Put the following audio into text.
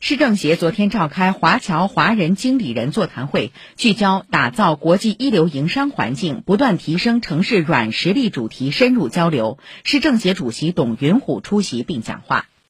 市政协昨天召开华侨华人经理人座谈会聚焦打造国际一流营商环境不断提升城市软实力主题深入交流。市政协主席董云虎出席并讲话。